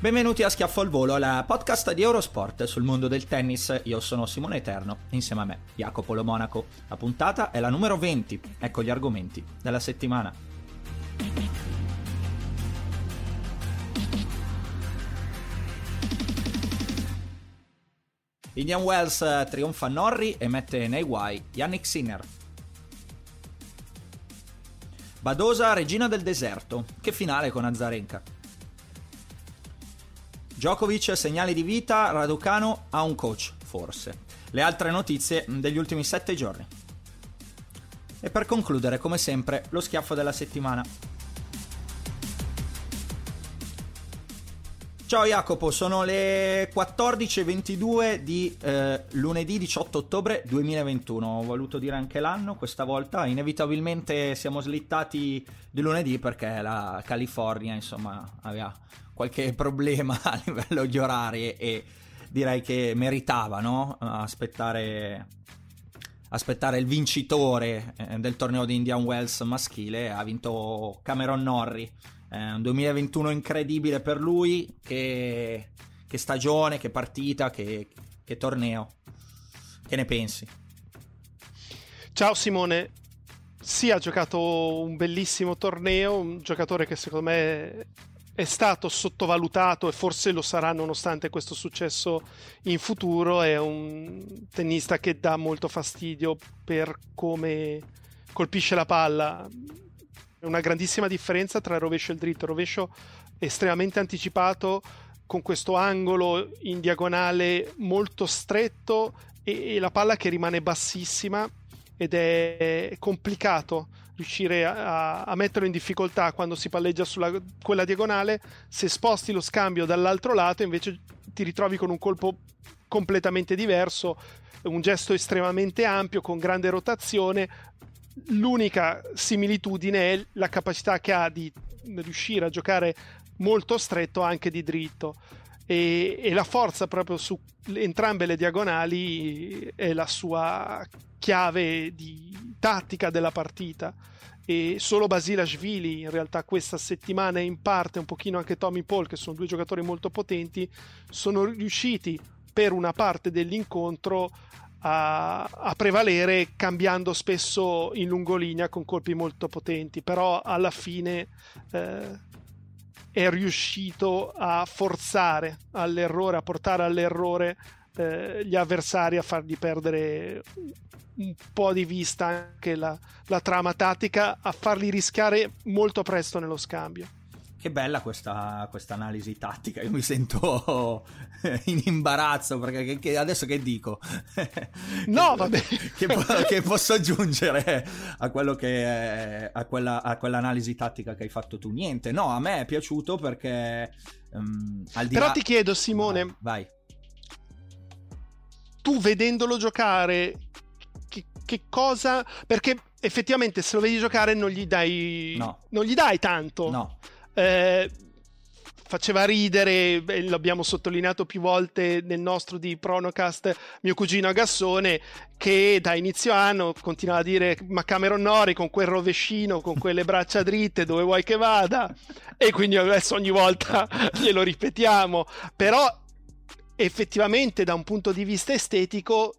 Benvenuti a Schiaffo al Volo, la podcast di Eurosport sul mondo del tennis. Io sono Simone Eterno, insieme a me, Jacopo Lo Monaco. La puntata è la numero 20. Ecco gli argomenti della settimana. Indian Wells eh, trionfa Norri e mette nei guai Yannick Sinner. Badosa, regina del deserto. Che finale con Azarenka. Djokovic, segnali di vita, Raducano ha un coach, forse. Le altre notizie degli ultimi sette giorni. E per concludere, come sempre, lo schiaffo della settimana. Ciao Jacopo, sono le 14.22 di eh, lunedì 18 ottobre 2021. Ho voluto dire anche l'anno questa volta. Inevitabilmente siamo slittati di lunedì perché la California, insomma, aveva qualche problema a livello di orari e direi che meritava no? aspettare, aspettare, il vincitore eh, del torneo di Indian Wells maschile. Ha vinto Cameron Norrie. Eh, un 2021 incredibile per lui. Che, che stagione, che partita, che, che torneo. Che ne pensi? Ciao Simone, sì, ha giocato un bellissimo torneo, un giocatore che secondo me è stato sottovalutato e forse lo sarà nonostante questo successo in futuro. È un tennista che dà molto fastidio per come colpisce la palla. È una grandissima differenza tra il rovescio e il dritto. Il rovescio estremamente anticipato con questo angolo in diagonale molto stretto e, la palla che rimane bassissima ed è complicato riuscire a, a, metterlo in difficoltà quando si palleggia sulla quella diagonale. Se sposti lo scambio dall'altro lato, invece ti ritrovi con un colpo completamente diverso, un gesto estremamente ampio, con grande rotazione. L'unica similitudine è la capacità che ha di riuscire a giocare molto stretto anche di dritto. E, e la forza proprio su entrambe le diagonali è la sua chiave di tattica della partita. E solo Basilashvili in realtà questa settimana e in parte un pochino anche Tommy Paul che sono due giocatori molto potenti sono riusciti per una parte dell'incontro a, a, prevalere cambiando spesso in lungolinea con colpi molto potenti. Però alla fine eh, è riuscito a forzare all'errore a portare all'errore eh, gli avversari a fargli perdere un po' di vista anche la, la trama tattica a farli rischiare molto presto nello scambio. Che bella questa, questa, analisi tattica, io mi sento in imbarazzo perché che, che adesso che dico? No, vabbè. che, che, posso aggiungere a, quello che, a, quella, a quell'analisi tattica che hai fatto tu? Niente, no, a me è piaciuto perché... Um, al di Però là... ti chiedo Simone, vai, vai. Tu vedendolo giocare che cosa... Perché effettivamente se lo vedi giocare non gli dai... No. Non gli dai tanto. No. Eh, faceva ridere, l'abbiamo sottolineato più volte nel nostro di Pronocast, mio cugino Agassone, che da inizio anno continuava a dire ma Cameron Nori con quel rovescino, con quelle braccia dritte, dove vuoi che vada? E quindi adesso ogni volta glielo ripetiamo, però effettivamente da un punto di vista estetico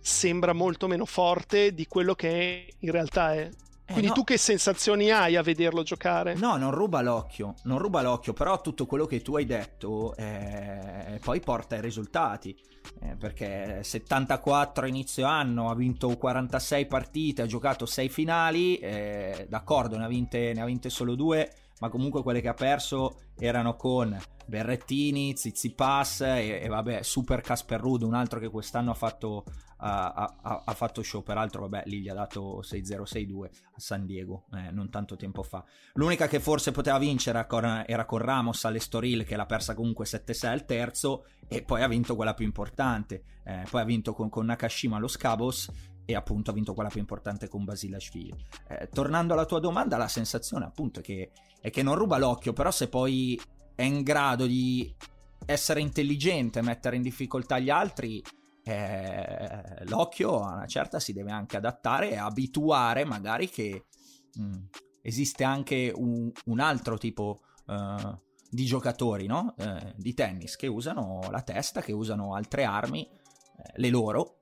sembra molto meno forte di quello che in realtà è. Eh, Quindi no. tu che sensazioni hai a vederlo giocare? No, non ruba l'occhio, non ruba l'occhio, però tutto quello che tu hai detto eh, poi porta ai risultati. Eh, perché 74 inizio anno, ha vinto 46 partite, ha giocato 6 finali, eh, d'accordo, ne ha, vinte, ne ha vinte solo 2, ma comunque quelle che ha perso erano con Berrettini, Zizipas e, e vabbè, Super Casper Ruud, un altro che quest'anno ha fatto, ha, ha, ha fatto show, peraltro vabbè, lì gli ha dato 6-0-6-2 a San Diego, eh, non tanto tempo fa. L'unica che forse poteva vincere era con Ramos all'Estoril che l'ha persa comunque 7-6 al terzo e poi ha vinto quella più importante, eh, poi ha vinto con, con Nakashima allo Scabos e appunto ha vinto quella più importante con Basilashvili. Eh, tornando alla tua domanda, la sensazione appunto è che, è che non ruba l'occhio, però se poi è in grado di essere intelligente, mettere in difficoltà gli altri, eh, l'occhio a una certa si deve anche adattare e abituare magari che mh, mm, esiste anche un, un altro tipo uh, di giocatori no? eh, di tennis che usano la testa, che usano altre armi, eh, le loro,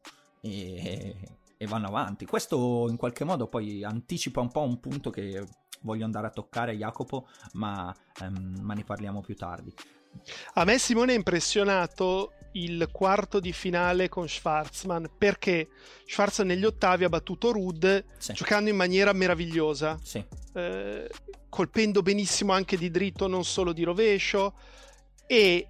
e vanno avanti. Questo in qualche modo poi anticipa un po' un punto che voglio andare a toccare, Jacopo, ma, um, ma ne parliamo più tardi. A me Simone è impressionato il quarto di finale con Schwarzman perché Schwarzman negli ottavi ha battuto Rud sì. giocando in maniera meravigliosa, sì. eh, colpendo benissimo anche di dritto, non solo di rovescio e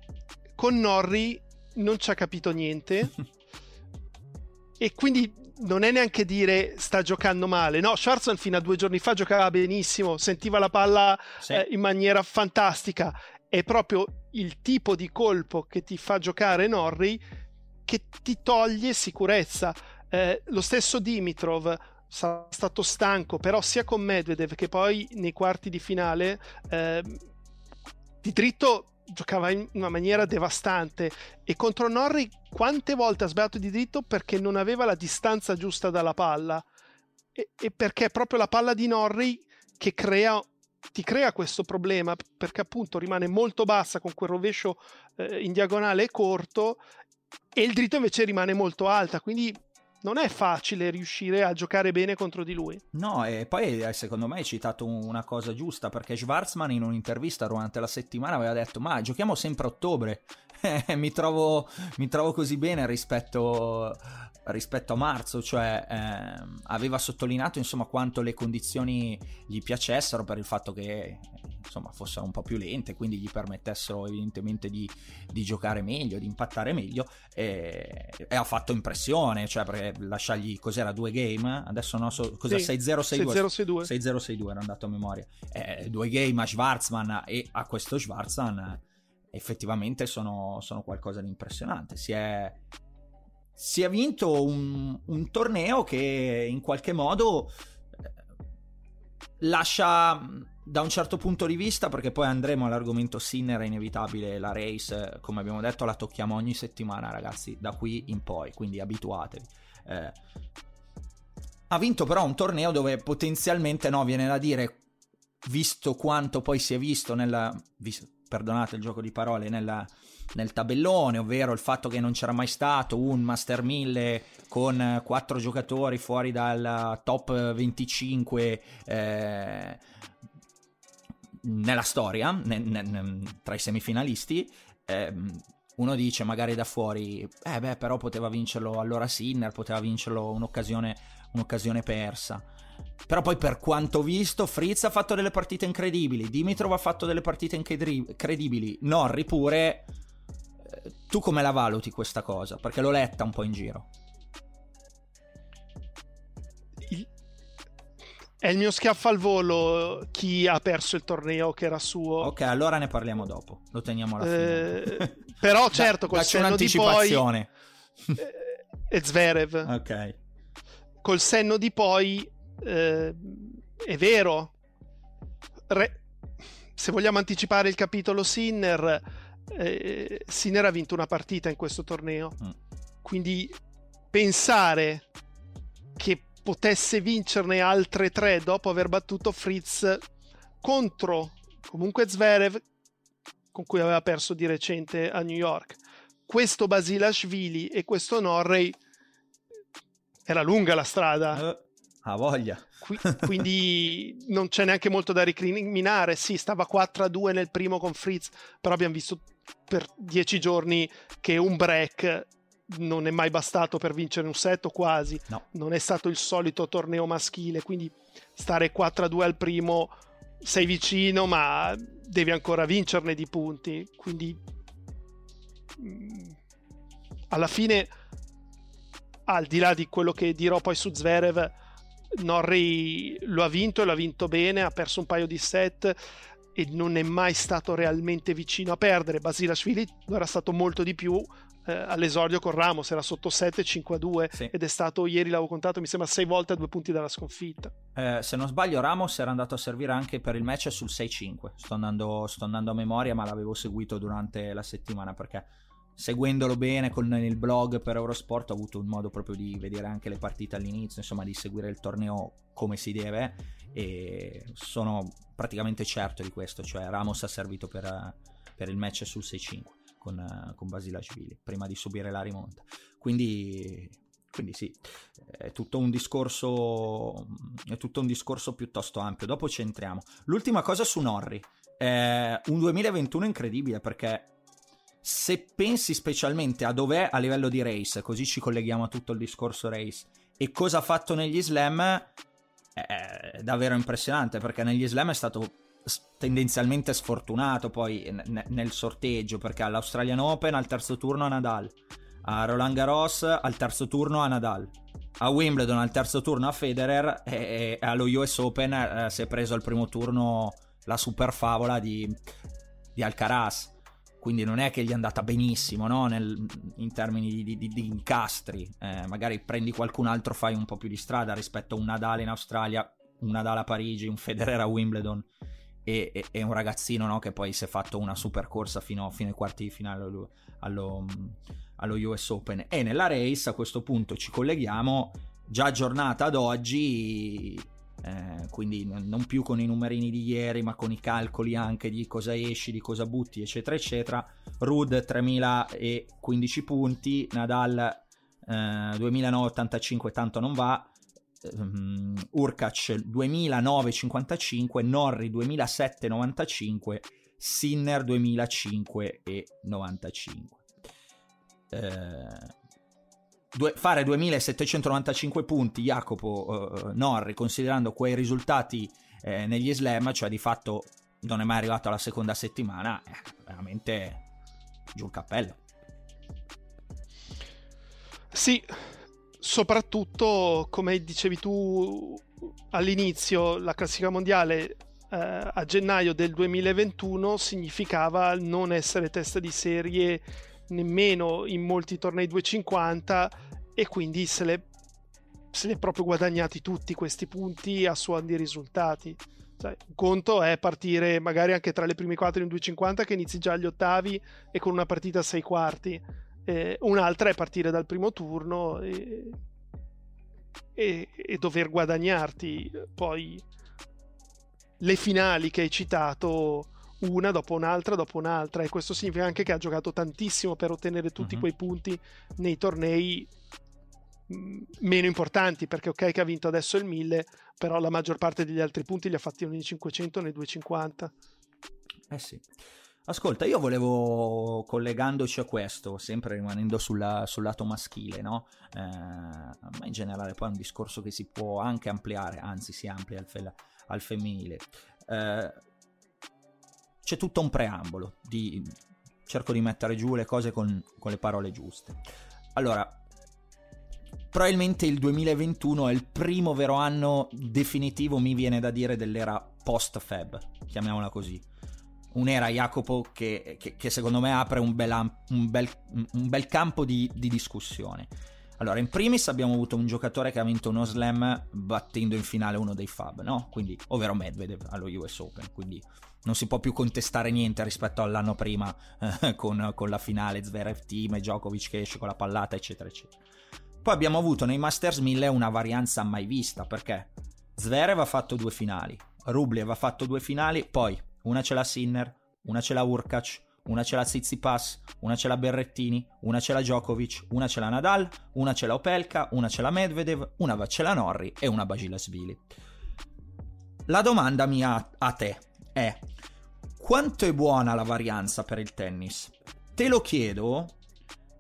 con Norri non ci ha capito niente e quindi non è neanche dire sta giocando male. No, Schwarzman fino a due giorni fa giocava benissimo, sentiva la palla sì. eh, in maniera fantastica. È proprio il tipo di colpo che ti fa giocare Norri che ti toglie sicurezza. Eh, lo stesso Dimitrov sarà stato stanco, però sia con Medvedev che poi nei quarti di finale eh, di dritto giocava in una maniera devastante. E contro Norri quante volte ha sbagliato di dritto? Perché non aveva la distanza giusta dalla palla. E, e perché è proprio la palla di Norri che crea, ti crea questo problema perché appunto rimane molto bassa con quel rovescio eh, in diagonale corto e il dritto invece rimane molto alta. Quindi non è facile riuscire a giocare bene contro di lui. No, e poi eh, secondo me hai citato una cosa giusta perché Schwarzman in un'intervista durante la settimana aveva detto ma giochiamo sempre a ottobre, mi, trovo, mi trovo così bene rispetto rispetto a marzo, cioè ehm, aveva sottolineato insomma quanto le condizioni gli piacessero per il fatto che insomma fossero un po' più lente, quindi gli permettessero evidentemente di, di giocare meglio, di impattare meglio e, e, ha fatto impressione, cioè perché lasciargli cos'era due game, adesso non so cosa sì, 6-0-6-2 6-0-6-2 era andato a memoria. Eh, due game a Schwarzman e a questo Schwarzman effettivamente sono, sono qualcosa di impressionante. Si è si è vinto un, un torneo che in qualche modo eh, lascia da un certo punto di vista, perché poi andremo all'argomento Sinner, è inevitabile, la race, come abbiamo detto, la tocchiamo ogni settimana, ragazzi, da qui in poi, quindi abituatevi. Eh, ha vinto però un torneo dove potenzialmente, no, viene da dire, visto quanto poi si è visto nella... Visto, perdonate il gioco di parole, nella nel tabellone, ovvero il fatto che non c'era mai stato un Master 1000 con quattro giocatori fuori dal top 25 eh, nella storia, ne, ne, tra i semifinalisti. Eh, uno dice magari da fuori, eh beh, però poteva vincerlo allora Sinner, poteva vincerlo un'occasione, un'occasione persa. Però poi per quanto visto, Fritz ha fatto delle partite incredibili, Dimitrov ha fatto delle partite incredibili, Norri pure tu come la valuti questa cosa? Perché l'ho letta un po' in giro. È il mio schiaffo al volo chi ha perso il torneo che era suo. Ok, allora ne parliamo dopo. Lo teniamo alla fine. Eh, però certo, col senno di poi... Eh, è Zverev. Ok. Col senno di poi... Eh, è vero. Re... se vogliamo anticipare il capitolo Sinner, eh, Sinner ha vinto una partita in questo torneo. Mm. Quindi pensare che potesse vincerne altre tre dopo aver battuto Fritz contro comunque Zverev, con cui aveva perso di recente a New York, questo Basilashvili e questo Norrey, era lunga la strada. Uh, a voglia. Qui, quindi non c'è neanche molto da recriminare. Sì, stava 4-2 nel primo con Fritz, però abbiamo visto per dieci giorni che un break non è mai bastato per vincere un set o quasi. No. Non è stato il solito torneo maschile, quindi stare 4-2 al primo sei vicino, ma devi ancora vincerne di punti. Quindi mm, alla fine, al di là di quello che dirò poi su Zverev, Norri lo ha vinto e l'ha vinto bene, ha perso un paio di set e non è mai stato realmente vicino a perdere. Basilashvili era stato molto di più, eh, all'esordio con Ramos, era sotto 7 5-2 sì. ed è stato ieri l'avevo contato mi sembra 6 volte a due punti dalla sconfitta. Eh, se non sbaglio Ramos era andato a servire anche per il match sul 6-5, sto andando, sto andando a memoria ma l'avevo seguito durante la settimana perché seguendolo bene con il blog per Eurosport ho avuto un modo proprio di vedere anche le partite all'inizio, insomma di seguire il torneo come si deve e sono praticamente certo di questo, cioè Ramos ha servito per, per il match sul 6-5 con, con Basilashvili prima di subire la rimonta. Quindi, quindi sì, è tutto, un discorso, è tutto un discorso piuttosto ampio. Dopo ci entriamo. L'ultima cosa su Norri. È un 2021 incredibile perché se pensi specialmente a dov'è a livello di race, così ci colleghiamo a tutto il discorso race, e cosa ha fatto negli slam, è davvero impressionante perché negli slam è stato tendenzialmente sfortunato poi n- nel sorteggio perché all'Australian Open al terzo turno a Nadal, a Roland Garros al terzo turno a Nadal, a Wimbledon al terzo turno a Federer e, e allo US Open eh, si è preso al primo turno la super favola di, di Alcaraz. Quindi non è che gli è andata benissimo no? Nel, in termini di, di, di incastri. Eh, magari prendi qualcun altro, fai un po' più di strada rispetto a un Nadal in Australia, un Nadal a Parigi, un Federer a Wimbledon e, e, e un ragazzino no, che poi si è fatto una super corsa fino, fino ai quarti di finale allo, allo, allo, US Open e nella race a questo punto ci colleghiamo già giornata ad oggi eh, quindi non più con i numerini di ieri ma con i calcoli anche di cosa esci di cosa butti eccetera eccetera Rud 3015 punti Nadal eh, 2985 tanto non va um, Urkac 2009-55, Norri 2007-95, Sinner 2005 e 95. Eh, due, fare 2795 punti Jacopo eh, Norri considerando quei risultati eh, negli slam, cioè di fatto non è mai arrivato alla seconda settimana, è veramente giù il cappello. Sì, soprattutto, come dicevi tu all'inizio, la classifica mondiale eh, a gennaio del 2021 significava non essere testa di serie nemmeno in molti tornei 250 e quindi se le, se le proprio guadagnati tutti questi punti a suon di risultati. Cioè, un conto è partire magari anche tra le prime quattro in un 250 che inizi già agli ottavi e con una partita a sei quarti eh, un'altra è partire dal primo turno e, e, e, dover guadagnarti poi le finali che hai citato una dopo un'altra dopo un'altra e questo significa anche che ha giocato tantissimo per ottenere tutti uh-huh. quei punti nei tornei mm, meno importanti perché ok che ha vinto adesso il 1000 però la maggior parte degli altri punti li ha fatti nei 500 nei 250 eh sì Ascolta, io volevo, collegandoci a questo, sempre rimanendo sulla, sul lato maschile, no? Eh, ma in generale poi è un discorso che si può anche ampliare, anzi si amplia al, fe- al femminile. Eh, c'è tutto un preambolo, di, cerco di mettere giù le cose con, con le parole giuste. Allora, probabilmente il 2021 è il primo vero anno definitivo, mi viene da dire, dell'era post-Feb, chiamiamola così un'era Jacopo che, che, che, secondo me apre un bel, un bel, un bel campo di, di, discussione. Allora, in primis abbiamo avuto un giocatore che ha vinto uno slam battendo in finale uno dei Fab, no? Quindi, ovvero Medvedev allo US Open, quindi non si può più contestare niente rispetto all'anno prima eh, con, con, la finale Zverev team e Djokovic che esce con la pallata, eccetera, eccetera. Poi abbiamo avuto nei Masters 1000 una varianza mai vista, perché Zverev ha fatto due finali, Rublev ha fatto due finali, poi una ce l'ha Sinner, una ce l'ha Urkac, una ce l'ha Tsitsipas, una ce l'ha Berrettini, una ce l'ha Djokovic, una ce l'ha Nadal, una ce l'ha Opelka, una ce l'ha Medvedev, una ce l'ha Norri e una Bagilasvili. La domanda mia a te è quanto è buona la varianza per il tennis? Te lo chiedo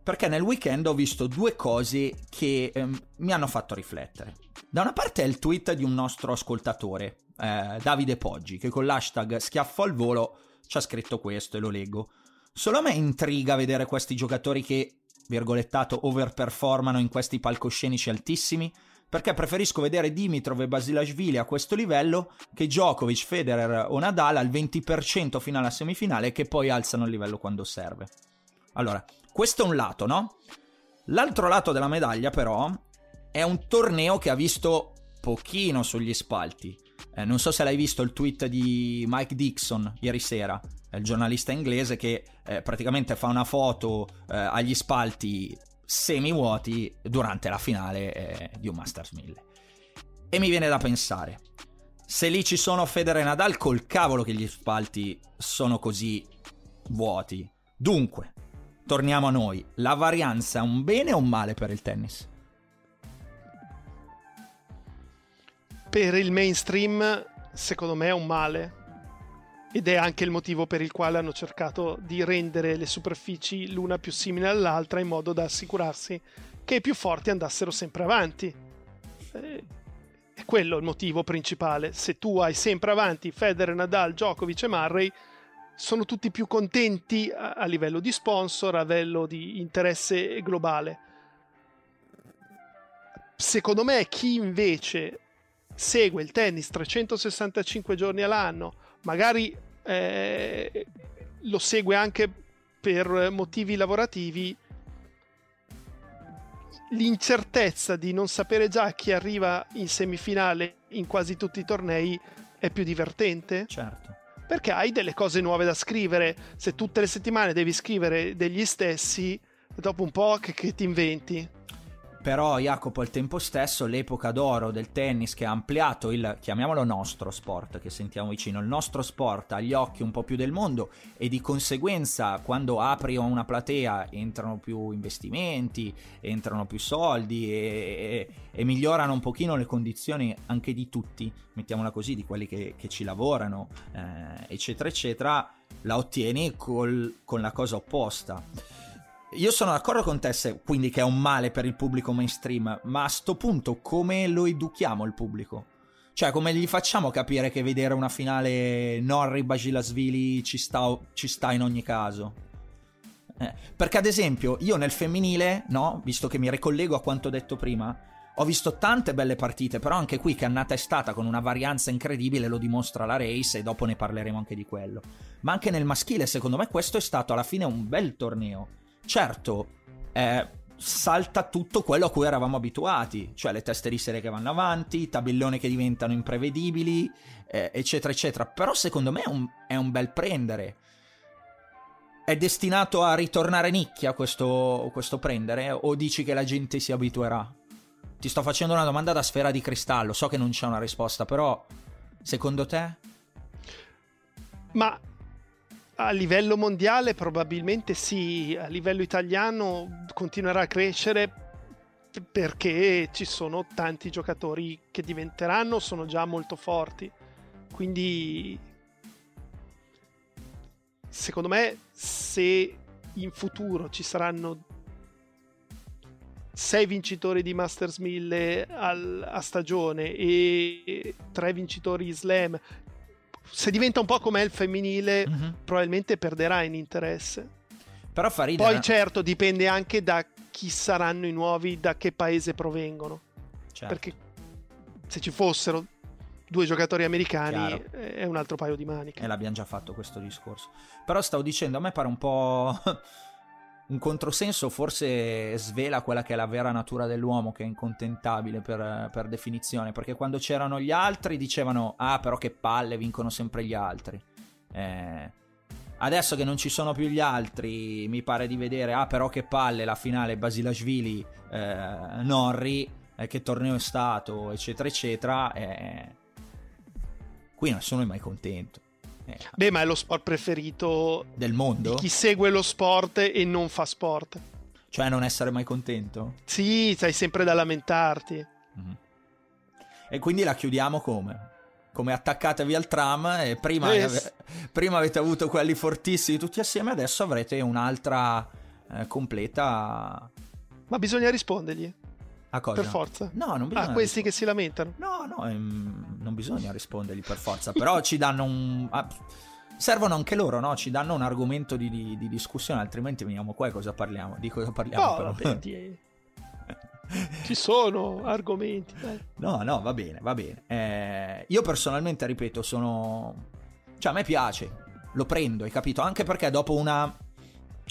perché nel weekend ho visto due cose che ehm, mi hanno fatto riflettere. Da una parte è il tweet di un nostro ascoltatore, eh, Davide Poggi, che con l'hashtag schiaffo al volo ci ha scritto questo e lo leggo. Solo a me intriga vedere questi giocatori che, virgolettato, overperformano in questi palcoscenici altissimi, perché preferisco vedere Dimitrov e Basilashvili a questo livello che Djokovic, Federer o Nadal al 20% fino alla semifinale che poi alzano il livello quando serve. Allora, questo è un lato, no? L'altro lato della medaglia, però, è un torneo che ha visto pochino sugli spalti. Eh, non so se l'hai visto il tweet di Mike Dixon ieri sera, il giornalista inglese che eh, praticamente fa una foto eh, agli spalti semi-vuoti durante la finale eh, di un Masters 1000. E mi viene da pensare, se lì ci sono Federer e Nadal, col cavolo che gli spalti sono così vuoti. Dunque, torniamo a noi, la varianza è un bene o un male per il tennis? per il mainstream secondo me è un male ed è anche il motivo per il quale hanno cercato di rendere le superfici l'una più simile all'altra in modo da assicurarsi che i più forti andassero sempre avanti. Eh, è quello il motivo principale. Se tu hai sempre avanti Federer, Nadal, Djokovic e Murray, sono tutti più contenti a, a livello di sponsor, a livello di interesse globale. Secondo me chi invece segue il tennis 365 giorni all'anno, magari eh, lo segue anche per motivi lavorativi, l'incertezza di non sapere già chi arriva in semifinale in quasi tutti i tornei è più divertente. Certo. Perché hai delle cose nuove da scrivere. Se tutte le settimane devi scrivere degli stessi, dopo un po' che, che ti inventi. Però Jacopo al tempo stesso l'epoca d'oro del tennis che ha ampliato il, chiamiamolo nostro sport, che sentiamo vicino, il nostro sport agli occhi un po' più del mondo e di conseguenza quando apri una platea entrano più investimenti, entrano più soldi e, e, e migliorano un pochino le condizioni anche di tutti, mettiamola così, di quelli che, che ci lavorano, eh, eccetera, eccetera, la ottieni col, con la cosa opposta. Io sono d'accordo con te, se, quindi che è un male per il pubblico mainstream, ma a sto punto come lo educhiamo il pubblico? Cioè, come gli facciamo capire che vedere una finale Norri-Bagilasvili ci sta, ci sta in ogni caso? Eh, perché ad esempio, io nel femminile, no, visto che mi ricollego a quanto detto prima, ho visto tante belle partite, però anche qui che annata è stata con una varianza incredibile lo dimostra la race e dopo ne parleremo anche di quello. Ma anche nel maschile, secondo me questo è stato alla fine un bel torneo Certo, eh, salta tutto quello a cui eravamo abituati, cioè le teste di serie che vanno avanti, tabelloni che diventano imprevedibili, eh, eccetera, eccetera. Però secondo me è un, è un, bel prendere. È destinato a ritornare nicchia questo, questo prendere? O dici che la gente si abituerà? Ti sto facendo una domanda da sfera di cristallo, so che non c'è una risposta, però secondo te? Ma a livello mondiale probabilmente sì, a livello italiano continuerà a crescere perché ci sono tanti giocatori che diventeranno, sono già molto forti. Quindi secondo me se in futuro ci saranno sei vincitori di Masters 1000 al, a stagione e tre vincitori slam se diventa un po' come il femminile, mm-hmm. probabilmente perderà in interesse. Però fa ridere. Poi certo dipende anche da chi saranno i nuovi, da che paese provengono. Certo. Perché se ci fossero due giocatori americani Chiaro. è un altro paio di maniche. E l'abbiamo già fatto questo discorso. Però stavo dicendo, a me pare un po' un controsenso forse svela quella che è la vera natura dell'uomo, che è incontentabile per, per, definizione, perché quando c'erano gli altri dicevano, ah però che palle, vincono sempre gli altri. Eh, adesso che non ci sono più gli altri, mi pare di vedere, ah però che palle, la finale Basilashvili, eh, Norri, eh, che torneo è stato, eccetera, eccetera. Eh, qui nessuno è mai contento. Eh, Beh, ma è lo sport preferito del mondo? Di chi segue lo sport e non fa sport. Cioè non essere mai contento? Sì, stai sempre da lamentarti. Mm-hmm. E quindi la chiudiamo come? Come attaccatevi al tram e prima, yes. ave- prima avete avuto quelli fortissimi tutti assieme, adesso avrete un'altra eh, completa... Ma bisogna rispondergli. A cosa? Per forza. No, non bisogna. Ah, questi rispondere. che si lamentano. No, no, ehm, non bisogna rispondergli per forza. Però ci danno un. Ah, servono anche loro, no? Ci danno un argomento di, di, di, discussione, altrimenti veniamo qua e cosa parliamo? Di cosa parliamo? No, vabbè, Ci sono argomenti. Dai. No, no, va bene, va bene. Eh, io personalmente, ripeto, sono. Cioè, a me piace, lo prendo, hai capito? Anche perché dopo una.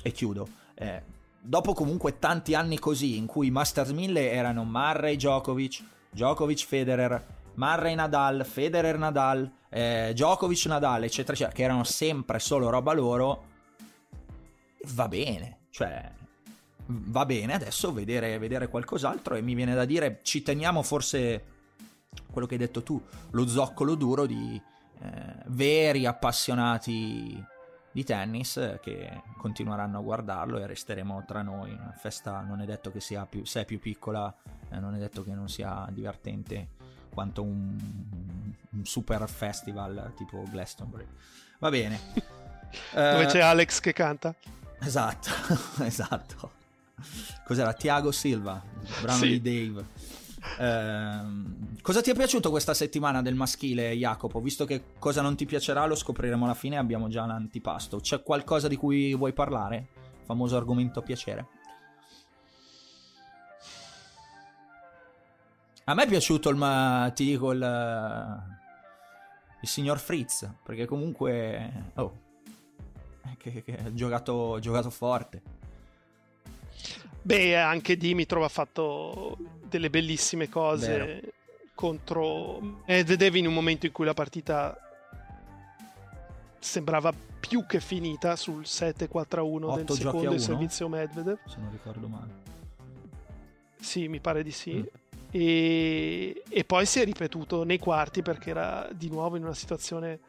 E chiudo. Eh, dopo comunque tanti anni così, in cui Masters 1000 erano Murray Djokovic, Djokovic Federer, Murray Nadal, Federer Nadal, eh, Djokovic Nadal, eccetera, eccetera, che erano sempre solo roba loro, va bene, cioè va bene adesso vedere, vedere qualcos'altro e mi viene da dire ci teniamo forse quello che hai detto tu, lo zoccolo duro di eh, veri appassionati di tennis che continueranno a guardarlo e resteremo tra noi. Una festa non è detto che sia più, se è più piccola, eh, non è detto che non sia divertente quanto un, un super festival tipo Glastonbury. Va bene. Dove uh, c'è Alex che canta. Esatto, esatto. Cos'era? Tiago Silva, brano sì. di Dave. Ehm, cosa ti è piaciuto questa settimana del maschile, Jacopo? Visto che cosa non ti piacerà lo scopriremo alla fine, abbiamo già l'antipasto. C'è qualcosa di cui vuoi parlare? Famoso argomento piacere. A me è piaciuto il, ti dico, il, il signor Fritz, perché comunque, oh, che, che ha giocato, giocato forte. Beh, anche Dimitrov ha fatto delle bellissime cose Vero. contro Medvedev in un momento in cui la partita sembrava più che finita sul 7-4-1 del secondo servizio Medvedev. Se non ricordo male. Sì, mi pare di sì. Mm. E, e, poi si è ripetuto nei quarti perché era di nuovo in una situazione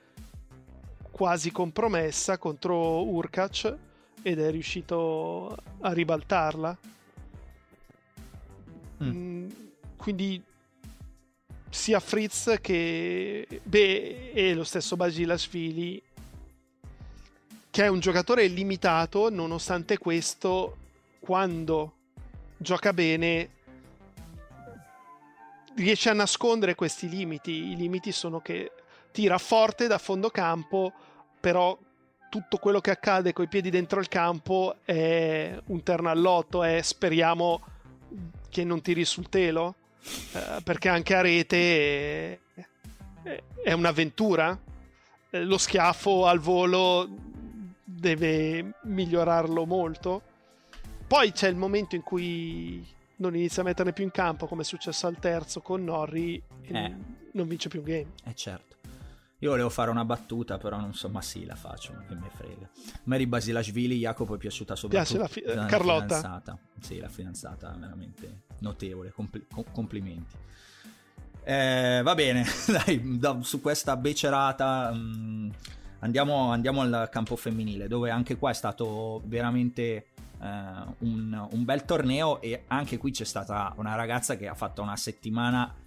quasi compromessa contro Urkac ed è riuscito a ribaltarla. Mm. Mm, quindi sia Fritz che beh, e lo stesso Basilashvili che è un giocatore limitato nonostante questo quando gioca bene riesce a nascondere questi limiti i limiti sono che tira forte da fondo campo però tutto quello che accade coi piedi dentro il campo è un terno all'otto, è speriamo che non tiri sul telo, eh, perché anche a rete è, è un'avventura. Eh, lo schiaffo al volo deve migliorarlo molto. Poi c'è il momento in cui non inizia a mettere più in campo, come è successo al terzo con Norri, eh. non vince più un game. Eh certo. Io volevo fare una battuta, però non so, ma sì, la faccio, che me frega. Di Basilashvili, Jacopo è piaciuta soprattutto. Piace la, fi- la Carlotta. Fidanzata. Sì, la fidanzata, veramente notevole, compl- complimenti. Eh, va bene, dai, da, su questa becerata mh, mm, andiamo, andiamo, al campo femminile, dove anche qua è stato veramente eh, un, un bel torneo e anche qui c'è stata una ragazza che ha fatto una settimana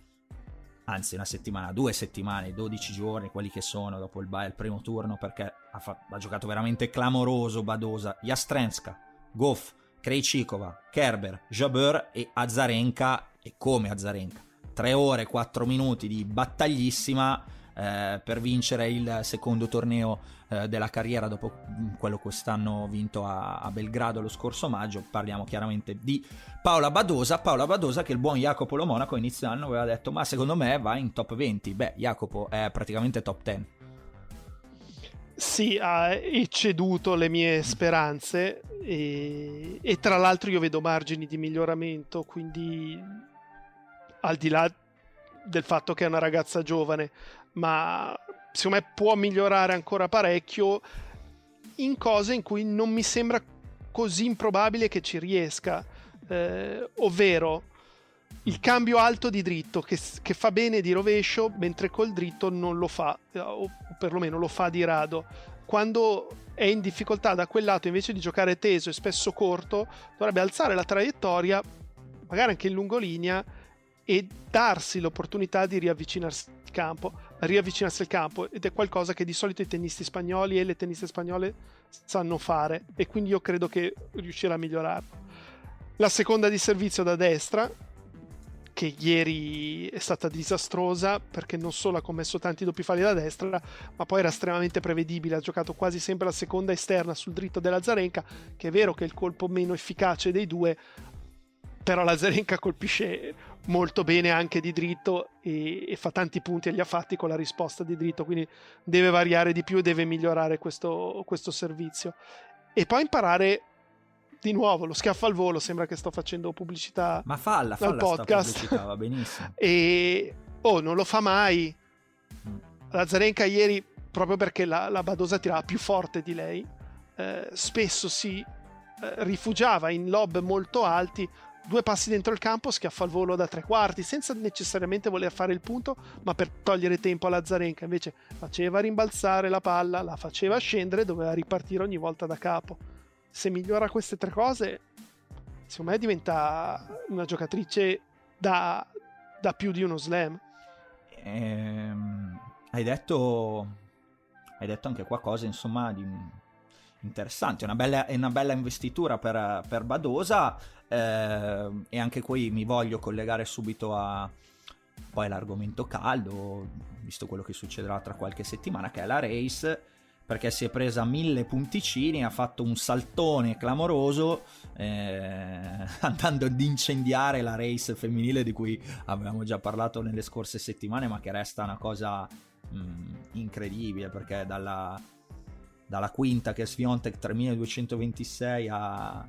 anzi una settimana, due settimane, 12 giorni, quelli che sono dopo il, il primo turno, perché ha, fa- ha, giocato veramente clamoroso Badosa, Jastrenska, Goff, Krejcikova, Kerber, Jabeur e Azarenka, e come Azarenka. 3 ore, 4 minuti di battaglissima eh, per vincere il secondo torneo eh, della carriera dopo mm, quello quest'anno vinto a, a, Belgrado lo scorso maggio. Parliamo chiaramente di Paola Badosa. Paola Badosa che il buon Jacopo Lo Monaco inizio anno aveva detto ma secondo me va in top 20. Beh, Jacopo è praticamente top 10. sì, ha ecceduto le mie speranze e, e, tra l'altro io vedo margini di miglioramento, quindi al di là del fatto che è una ragazza giovane, ma secondo me può migliorare ancora parecchio in cose in cui non mi sembra così improbabile che ci riesca, eh, ovvero il cambio alto di dritto che, che, fa bene di rovescio mentre col dritto non lo fa o perlomeno lo fa di rado. Quando è in difficoltà da quel lato invece di giocare teso e spesso corto dovrebbe alzare la traiettoria magari anche in lungolinea e darsi l'opportunità di riavvicinarsi al campo riavvicinarsi al campo ed è qualcosa che di solito i tennisti spagnoli e le tenniste spagnole sanno fare e quindi io credo che riuscirà a migliorarlo la seconda di servizio da destra che ieri è stata disastrosa perché non solo ha commesso tanti doppi falli da destra, ma poi era estremamente prevedibile. Ha giocato quasi sempre la seconda esterna sul dritto della Zarenka, che è vero che è il colpo meno efficace dei due, però la Zarenka colpisce molto bene anche di dritto e, e, fa tanti punti e li ha fatti con la risposta di dritto, quindi deve variare di più e deve migliorare questo, questo servizio. E poi imparare di nuovo lo schiaffo al volo sembra che sto facendo pubblicità ma falla falla podcast va benissimo e oh non lo fa mai mm. la Zarenka ieri proprio perché la, la Badosa tirava più forte di lei eh, spesso si eh, rifugiava in lob molto alti due passi dentro il campo schiaffo al volo da tre quarti senza necessariamente voler fare il punto ma per togliere tempo alla Zarenka invece faceva rimbalzare la palla la faceva scendere doveva ripartire ogni volta da capo se migliora queste tre cose, secondo me diventa una giocatrice da, da più di uno slam. Ehm, hai detto hai detto anche qualcosa insomma di interessante, una bella, è una bella investitura per, per Badosa eh, e anche qui mi voglio collegare subito a poi l'argomento caldo, visto quello che succederà tra qualche settimana, che è la race perché si è presa mille punticini, ha fatto un saltone clamoroso eh, andando ad incendiare la race femminile di cui avevamo già parlato nelle scorse settimane, ma che resta una cosa mh, mm, incredibile perché dalla, dalla quinta che è Sviontek 3226 a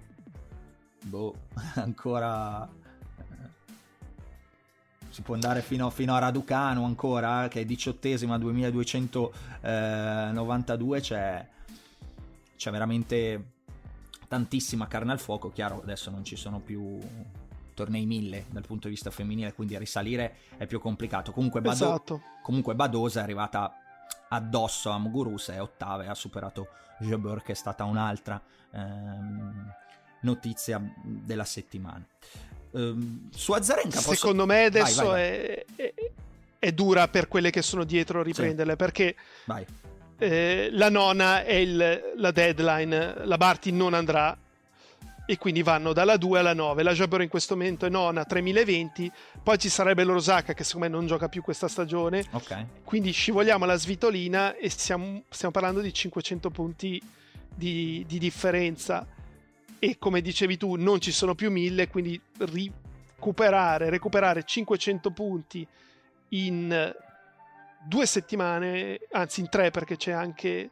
boh, ancora si può andare fino, fino a Raducano ancora, che è diciottesima, 2292, c'è, c'è veramente tantissima carne al fuoco, chiaro adesso non ci sono più tornei mille dal punto di vista femminile, quindi risalire è più complicato. Comunque, Bado- esatto. comunque Badosa è arrivata addosso a Muguruza, è ottava e ha superato Jabeur che è stata un'altra ehm, notizia della settimana. Ehm, su Azarenka posso... Secondo me adesso vai, vai, vai. È, è, è, dura per quelle che sono dietro riprenderle sì. perché eh, la nona è il, la deadline, la Barty non andrà e quindi vanno dalla 2 alla 9. La Jabber in questo momento è nona 3020, poi ci sarebbe l'Orosaka che secondo me non gioca più questa stagione. Okay. Quindi scivoliamo alla svitolina e stiamo, stiamo parlando di 500 punti di, di differenza e come dicevi tu non ci sono più 1000 quindi recuperare, recuperare 500 punti in due settimane anzi in tre perché c'è anche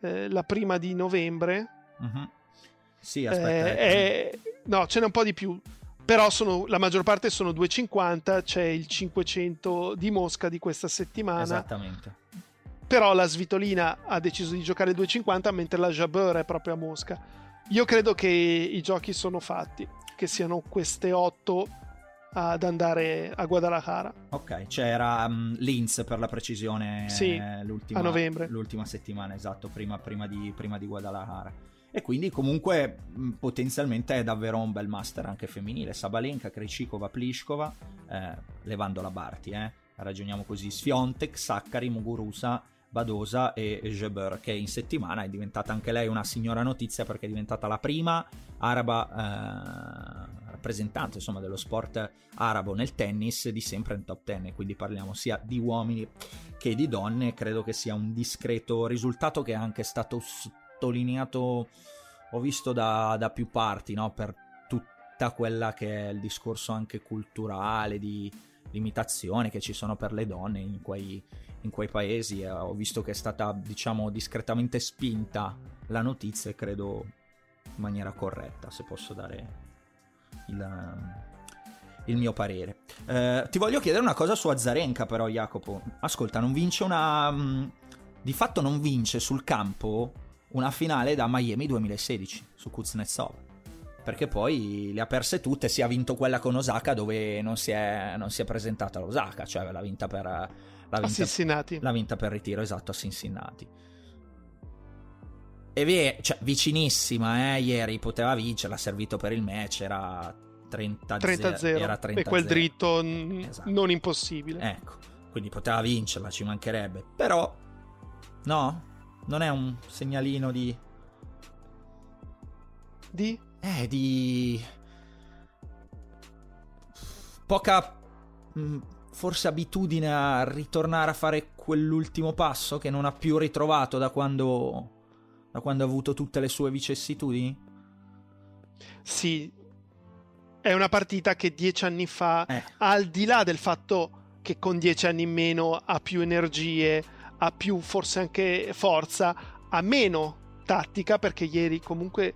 eh, la prima di novembre uh-huh. Sì aspetta eh, no ce n'è un po' di più però sono, la maggior parte sono 250 c'è il 500 di Mosca di questa settimana esattamente però la Svitolina ha deciso di giocare 250 mentre la Jabeur è proprio a Mosca io credo che i giochi sono fatti, che siano queste otto ad andare a Guadalajara. Ok, c'era um, Linz per la precisione sì, eh, l'ultima, a novembre. l'ultima settimana, esatto, prima, prima, di, prima di Guadalajara. E quindi comunque mh, potenzialmente è davvero un bel master anche femminile. Sabalenka, Krejcikova, Pliskova, eh, levando la Barti, eh. ragioniamo così, Sfiontek, Saccari, Mugurusa, Badosa e Jebeur, che in settimana è diventata anche lei una signora notizia perché è diventata la prima araba eh, rappresentante insomma, dello sport arabo nel tennis di sempre in top 10, quindi parliamo sia di uomini che di donne, credo che sia un discreto risultato che è anche stato sottolineato, ho visto da, da più parti, no? per tutta quella che è il discorso anche culturale di limitazioni che ci sono per le donne in quei, in quei paesi. Eh, ho visto che è stata, diciamo, discretamente spinta la notizia e credo in maniera corretta, se posso dare il, il mio parere. Eh, ti voglio chiedere una cosa su Azarenka, però, Jacopo. Ascolta, non vince una. Mm, di fatto non vince sul campo una finale da Miami 2016 su Kuznetsov. Perché poi le ha perse tutte, si è vinto quella con Osaka dove non si è, non si è presentata l'Osaka, cioè l'ha vinta per... L'ha vinta, a Cincinnati. L'ha vinta per ritiro, esatto, a Cincinnati. E via, cioè, vicinissima, eh, ieri poteva vincere, l'ha servito per il match, era 30-0. 30-0. Era 30 e quel dritto n- esatto. non impossibile. Ecco, quindi poteva vincerla, ci mancherebbe. Però, no, non è un segnalino di... Di? Eh, di... Poca... Mm, forse abitudine a ritornare a fare quell'ultimo passo che non ha più ritrovato da quando... Da quando ha avuto tutte le sue vicissitudini? Sì, è una partita che dieci anni fa, eh. al di là del fatto che con dieci anni in meno ha più energie, ha più forse anche forza, ha meno tattica perché ieri comunque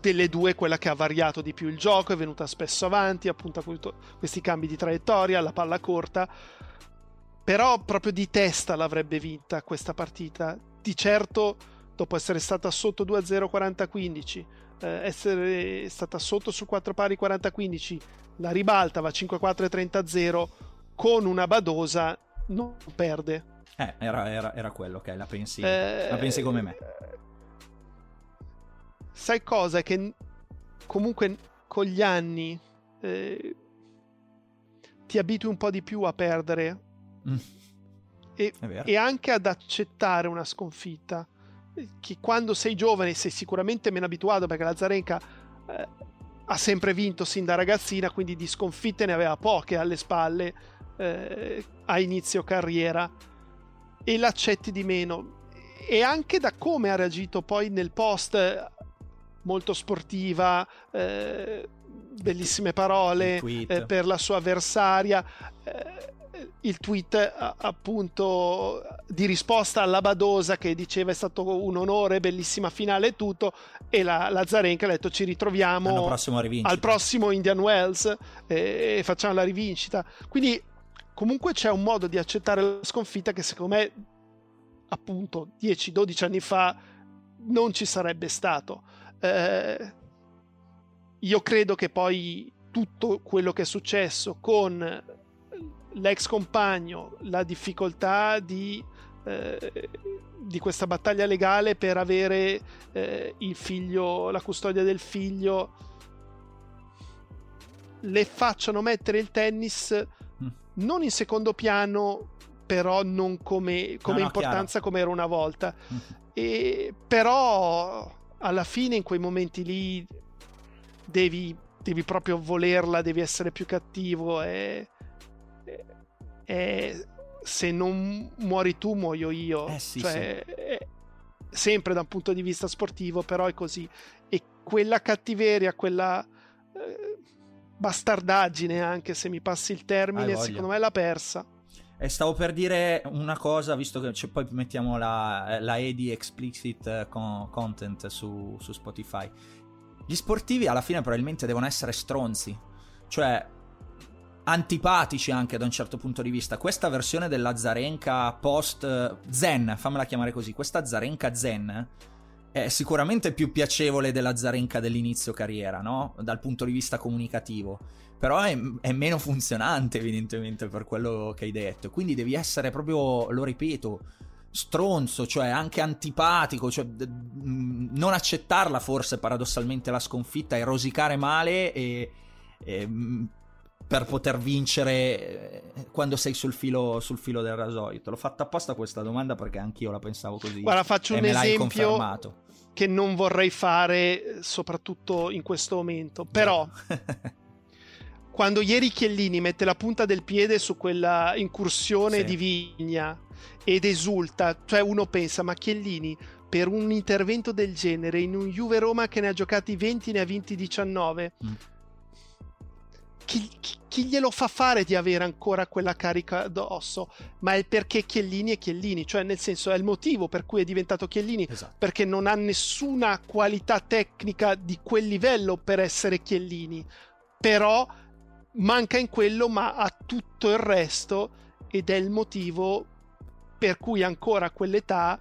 delle due quella che ha variato di più il gioco, è venuta spesso avanti, appunto ha questi cambi di traiettoria, la palla corta, però proprio di testa l'avrebbe vinta questa partita. Di certo, dopo essere stata sotto 2-0 40-15, eh, essere stata sotto sul 4 pari 40-15, la ribalta va 5-4 30-0 con una Badosa non perde. Eh, era, era, era quello, ok, la pensi, eh, la pensi come me. Sai cosa? Che comunque con gli anni eh, ti abitui un po' di più a perdere mm. e, e, anche ad accettare una sconfitta che quando sei giovane sei sicuramente meno abituato perché la Zarenka eh, ha sempre vinto sin da ragazzina, quindi di sconfitte ne aveva poche alle spalle eh, a inizio carriera e l'accetti di meno. E anche da come ha reagito poi nel post molto sportiva, eh, bellissime parole eh, per la sua avversaria. Eh, il tweet appunto di risposta alla Badosa che diceva è stato un onore, bellissima finale e tutto e la, la Zarenka ha detto ci ritroviamo prossimo al prossimo Indian Wells e, e facciamo la rivincita quindi comunque c'è un modo di accettare la sconfitta che secondo me appunto 10-12 anni fa non ci sarebbe stato eh, io credo che poi tutto quello che è successo con l'ex compagno, la difficoltà di, eh, di questa battaglia legale per avere eh, il figlio, la custodia del figlio, le facciano mettere il tennis. Non in secondo piano, però non come, come no, importanza come era una volta. E, però alla fine in quei momenti lì devi, devi proprio volerla, devi essere più cattivo e è, se non muori tu muoio io. Eh sì, cioè, sì. sempre da un punto di vista sportivo, però è così. E quella cattiveria, quella eh, bastardaggine, anche se mi passi il termine, secondo me l'ha persa. E stavo per dire una cosa, visto che poi mettiamo la, la EDI explicit eh, con, content su, su Spotify. Gli sportivi alla fine probabilmente devono essere stronzi. Cioè, antipatici anche da un certo punto di vista. Questa versione della Zarenka post eh, Zen, fammela chiamare così, questa Zarenka Zen è sicuramente più piacevole della Zarenka dell'inizio carriera, no? Dal punto di vista comunicativo. Però è, è, meno funzionante, evidentemente, per quello che hai detto. Quindi devi essere proprio, lo ripeto, stronzo, cioè anche antipatico, cioè non accettarla forse paradossalmente la sconfitta e rosicare male e, e per poter vincere eh, quando sei sul filo, sul filo del rasoio? Te l'ho fatta apposta questa domanda perché anch'io la pensavo così. Guarda, faccio un esempio che non vorrei fare, soprattutto in questo momento. Però, quando ieri Chiellini mette la punta del piede su quella incursione sì. di Vigna ed esulta, cioè uno pensa, ma Chiellini per un intervento del genere in un Juve Roma che ne ha giocati 20 ne ha vinti 19. Mm chi, chi, chi glielo fa fare di avere ancora quella carica addosso, ma è perché Chiellini è Chiellini, cioè nel senso è il motivo per cui è diventato Chiellini, esatto. perché non ha nessuna qualità tecnica di quel livello per essere Chiellini, però manca in quello, ma ha tutto il resto ed è il motivo per cui ancora a quell'età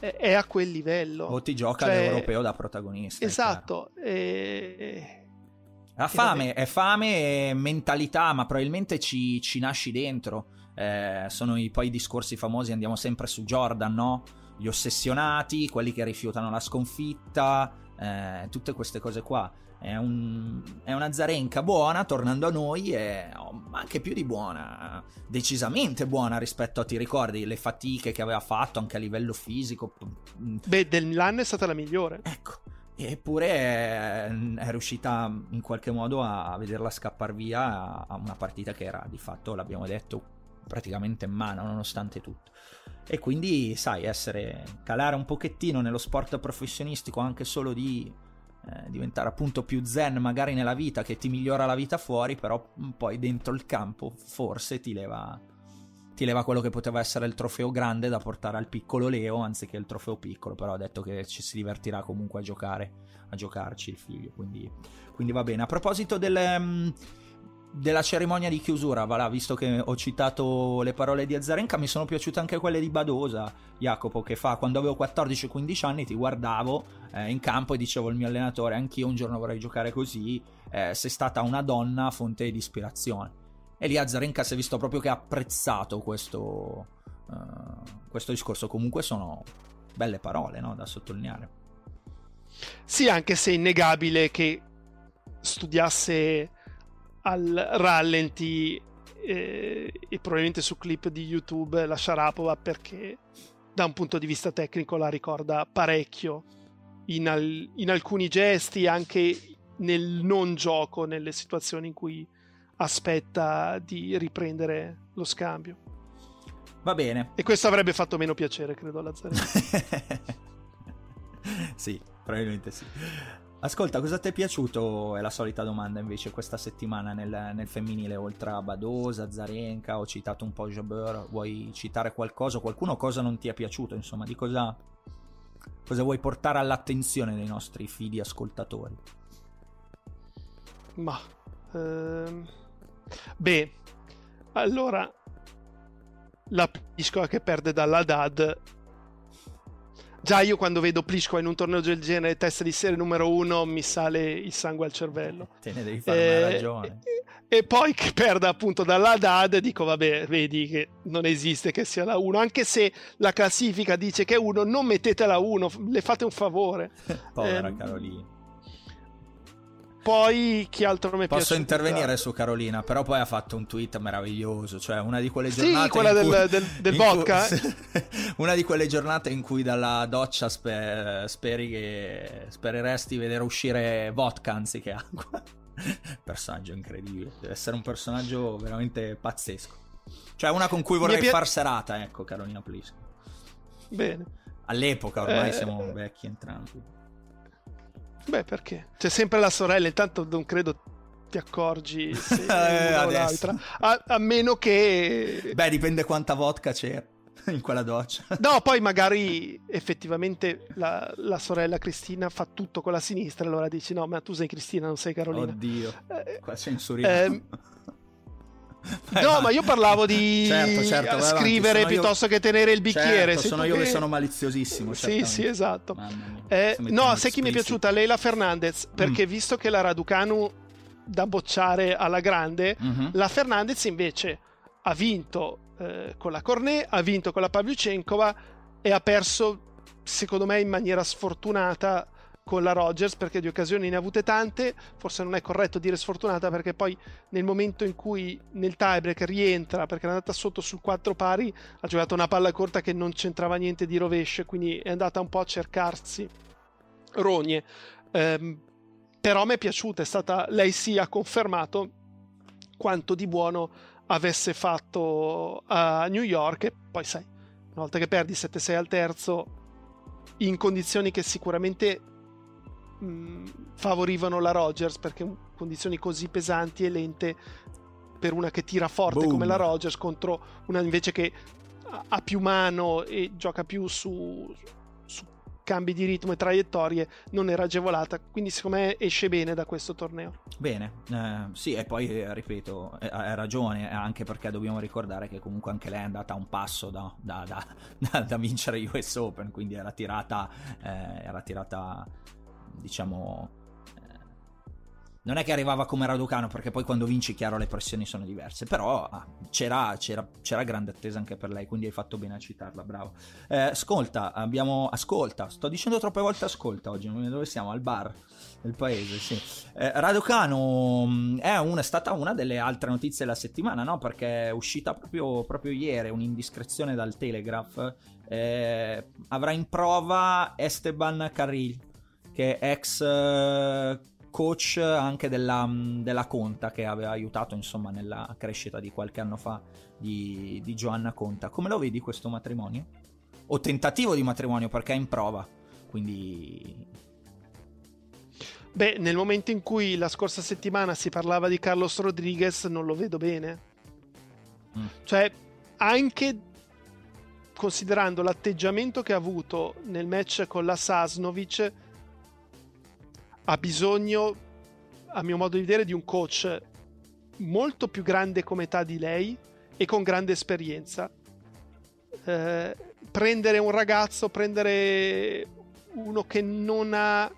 è a quel livello. O ti gioca cioè, l'europeo da protagonista. Esatto. E... La fame, è fame e mentalità, ma probabilmente ci, ci nasci dentro. Eh, sono i, poi i discorsi famosi, andiamo sempre su Jordan, no? Gli ossessionati, quelli che rifiutano la sconfitta, eh, tutte queste cose qua. È, un, è, una Zarenka buona, tornando a noi, è oh, anche più di buona, decisamente buona rispetto a, ti ricordi, le fatiche che aveva fatto anche a livello fisico. Beh, del Milan è stata la migliore. Ecco, eppure è, è riuscita in qualche modo a, vederla scappare via a una partita che era di fatto, l'abbiamo detto, praticamente in mano, nonostante tutto. E quindi, sai, essere, calare un pochettino nello sport professionistico anche solo di eh, diventare appunto più zen magari nella vita che ti migliora la vita fuori, però poi dentro il campo forse ti leva, ti leva quello che poteva essere il trofeo grande da portare al piccolo Leo anziché il trofeo piccolo, però ha detto che ci si divertirà comunque a giocare, a giocarci il figlio, quindi, quindi va bene. A proposito del... Um, della cerimonia di chiusura, voilà, visto che ho citato le parole di Azarenka, mi sono piaciute anche quelle di Badosa, Jacopo, che fa quando avevo 14-15 anni ti guardavo eh, in campo e dicevo al mio allenatore, anch'io un giorno vorrei giocare così, eh, sei stata una donna fonte di ispirazione. E lì Azarenka si è visto proprio che ha apprezzato questo, uh, questo discorso, comunque sono belle parole no? da sottolineare. Sì, anche se è innegabile che studiasse al rallenti eh, e probabilmente su clip di YouTube la Sharapova perché da un punto di vista tecnico la ricorda parecchio in, al- in alcuni gesti anche nel non gioco nelle situazioni in cui aspetta di riprendere lo scambio va bene e questo avrebbe fatto meno piacere credo alla Zarena sì probabilmente sì Ascolta, cosa ti è piaciuto? È la solita domanda invece questa settimana nel, nel femminile, oltre a Badosa, Zarenka, ho citato un po' Jabeur, vuoi citare qualcosa? Qualcuno cosa non ti è piaciuto? Insomma, di cosa, cosa vuoi portare all'attenzione dei nostri fidi ascoltatori? Ma... Ehm... Beh, allora... La Piscola che perde dalla DAD Già io quando vedo Pliskova in un torneo del genere, testa di serie numero uno, mi sale il sangue al cervello. Te ne devi fare eh, una ragione. E, e, poi che perda appunto dalla DAD, dico vabbè, vedi che non esiste che sia la 1, anche se la classifica dice che è 1, non mettete la 1, le fate un favore. Povera eh, Carolina. Poi chi altro mi? Posso intervenire su Carolina, però poi ha fatto un tweet meraviglioso, cioè una di quelle giornate... Sì, quella del, cui, del, del vodka. Cui, eh? una di quelle giornate in cui dalla doccia sper, speri che, spereresti vedere uscire vodka anziché acqua. personaggio incredibile, deve essere un personaggio veramente pazzesco. Cioè una con cui vorrei pi- far serata, ecco, Carolina Please. Bene. All'epoca ormai eh... siamo vecchi entrambi. Beh, perché? C'è sempre la sorella, intanto non credo ti accorgi se eh, una o l'altra. A, a, meno che... Beh, dipende quanta vodka c'è in quella doccia. No, poi magari effettivamente la, la, sorella Cristina fa tutto con la sinistra, allora dici no, ma tu sei Cristina, non sei Carolina. Oddio, eh, qua censuriamo. Eh, no, vai. ma io parlavo di certo, certo, scrivere piuttosto io... che tenere il bicchiere. Certo, sono io che... che sono maliziosissimo. Sì, sì, esatto. Eh, no, sai chi mi è piaciuta? Leila Fernandez, perché mm. visto che la Raducanu da bocciare alla grande, mm-hmm. la Fernandez invece ha vinto eh, con la Cornet, ha vinto con la Pavlyuchenkova e ha perso, secondo me, in maniera sfortunata con la Rogers perché di occasioni ne ha avute tante, forse non è corretto dire sfortunata perché poi nel momento in cui nel tiebreak rientra perché è andata sotto sul 4 pari ha giocato una palla corta che non c'entrava niente di rovescio quindi è andata un po' a cercarsi rogne. Ehm, però mi è piaciuta è stata lei sì ha confermato quanto di buono avesse fatto a New York e poi sai una volta che perdi 7-6 al terzo in condizioni che sicuramente favorivano la Rogers perché condizioni così pesanti e lente per una che tira forte Boom. come la Rogers contro una invece che ha più mano e gioca più su, su cambi di ritmo e traiettorie non era agevolata quindi secondo me esce bene da questo torneo bene eh, sì e poi eh, ripeto eh, hai ragione anche perché dobbiamo ricordare che comunque anche lei è andata a un passo da, da, da, da vincere US Open quindi era tirata eh, era tirata diciamo non è che arrivava come Raducano, perché poi quando vinci, chiaro, le pressioni sono diverse. Però ah, c'era, c'era, c'era, grande attesa anche per lei, quindi hai fatto bene a citarla, bravo. Eh, ascolta, abbiamo. Ascolta, sto dicendo troppe volte ascolta oggi. Dove siamo? Al bar del paese, sì. Eh, Raducano mm, è, una, è, stata una delle altre notizie della settimana, no? Perché è uscita proprio, proprio ieri un'indiscrezione dal Telegraph. Eh, avrà in prova Esteban Carril, che è ex eh, coach anche della, della, Conta che aveva aiutato insomma nella crescita di qualche anno fa di, di Giovanna Conta. Come lo vedi questo matrimonio? O tentativo di matrimonio perché è in prova, quindi... Beh, nel momento in cui la scorsa settimana si parlava di Carlos Rodriguez non lo vedo bene. Mm. Cioè, anche considerando l'atteggiamento che ha avuto nel match con la Sasnovic ha bisogno, a mio modo di vedere, di un coach molto più grande come età di lei e con grande esperienza. Eh, prendere un ragazzo, prendere uno che non ha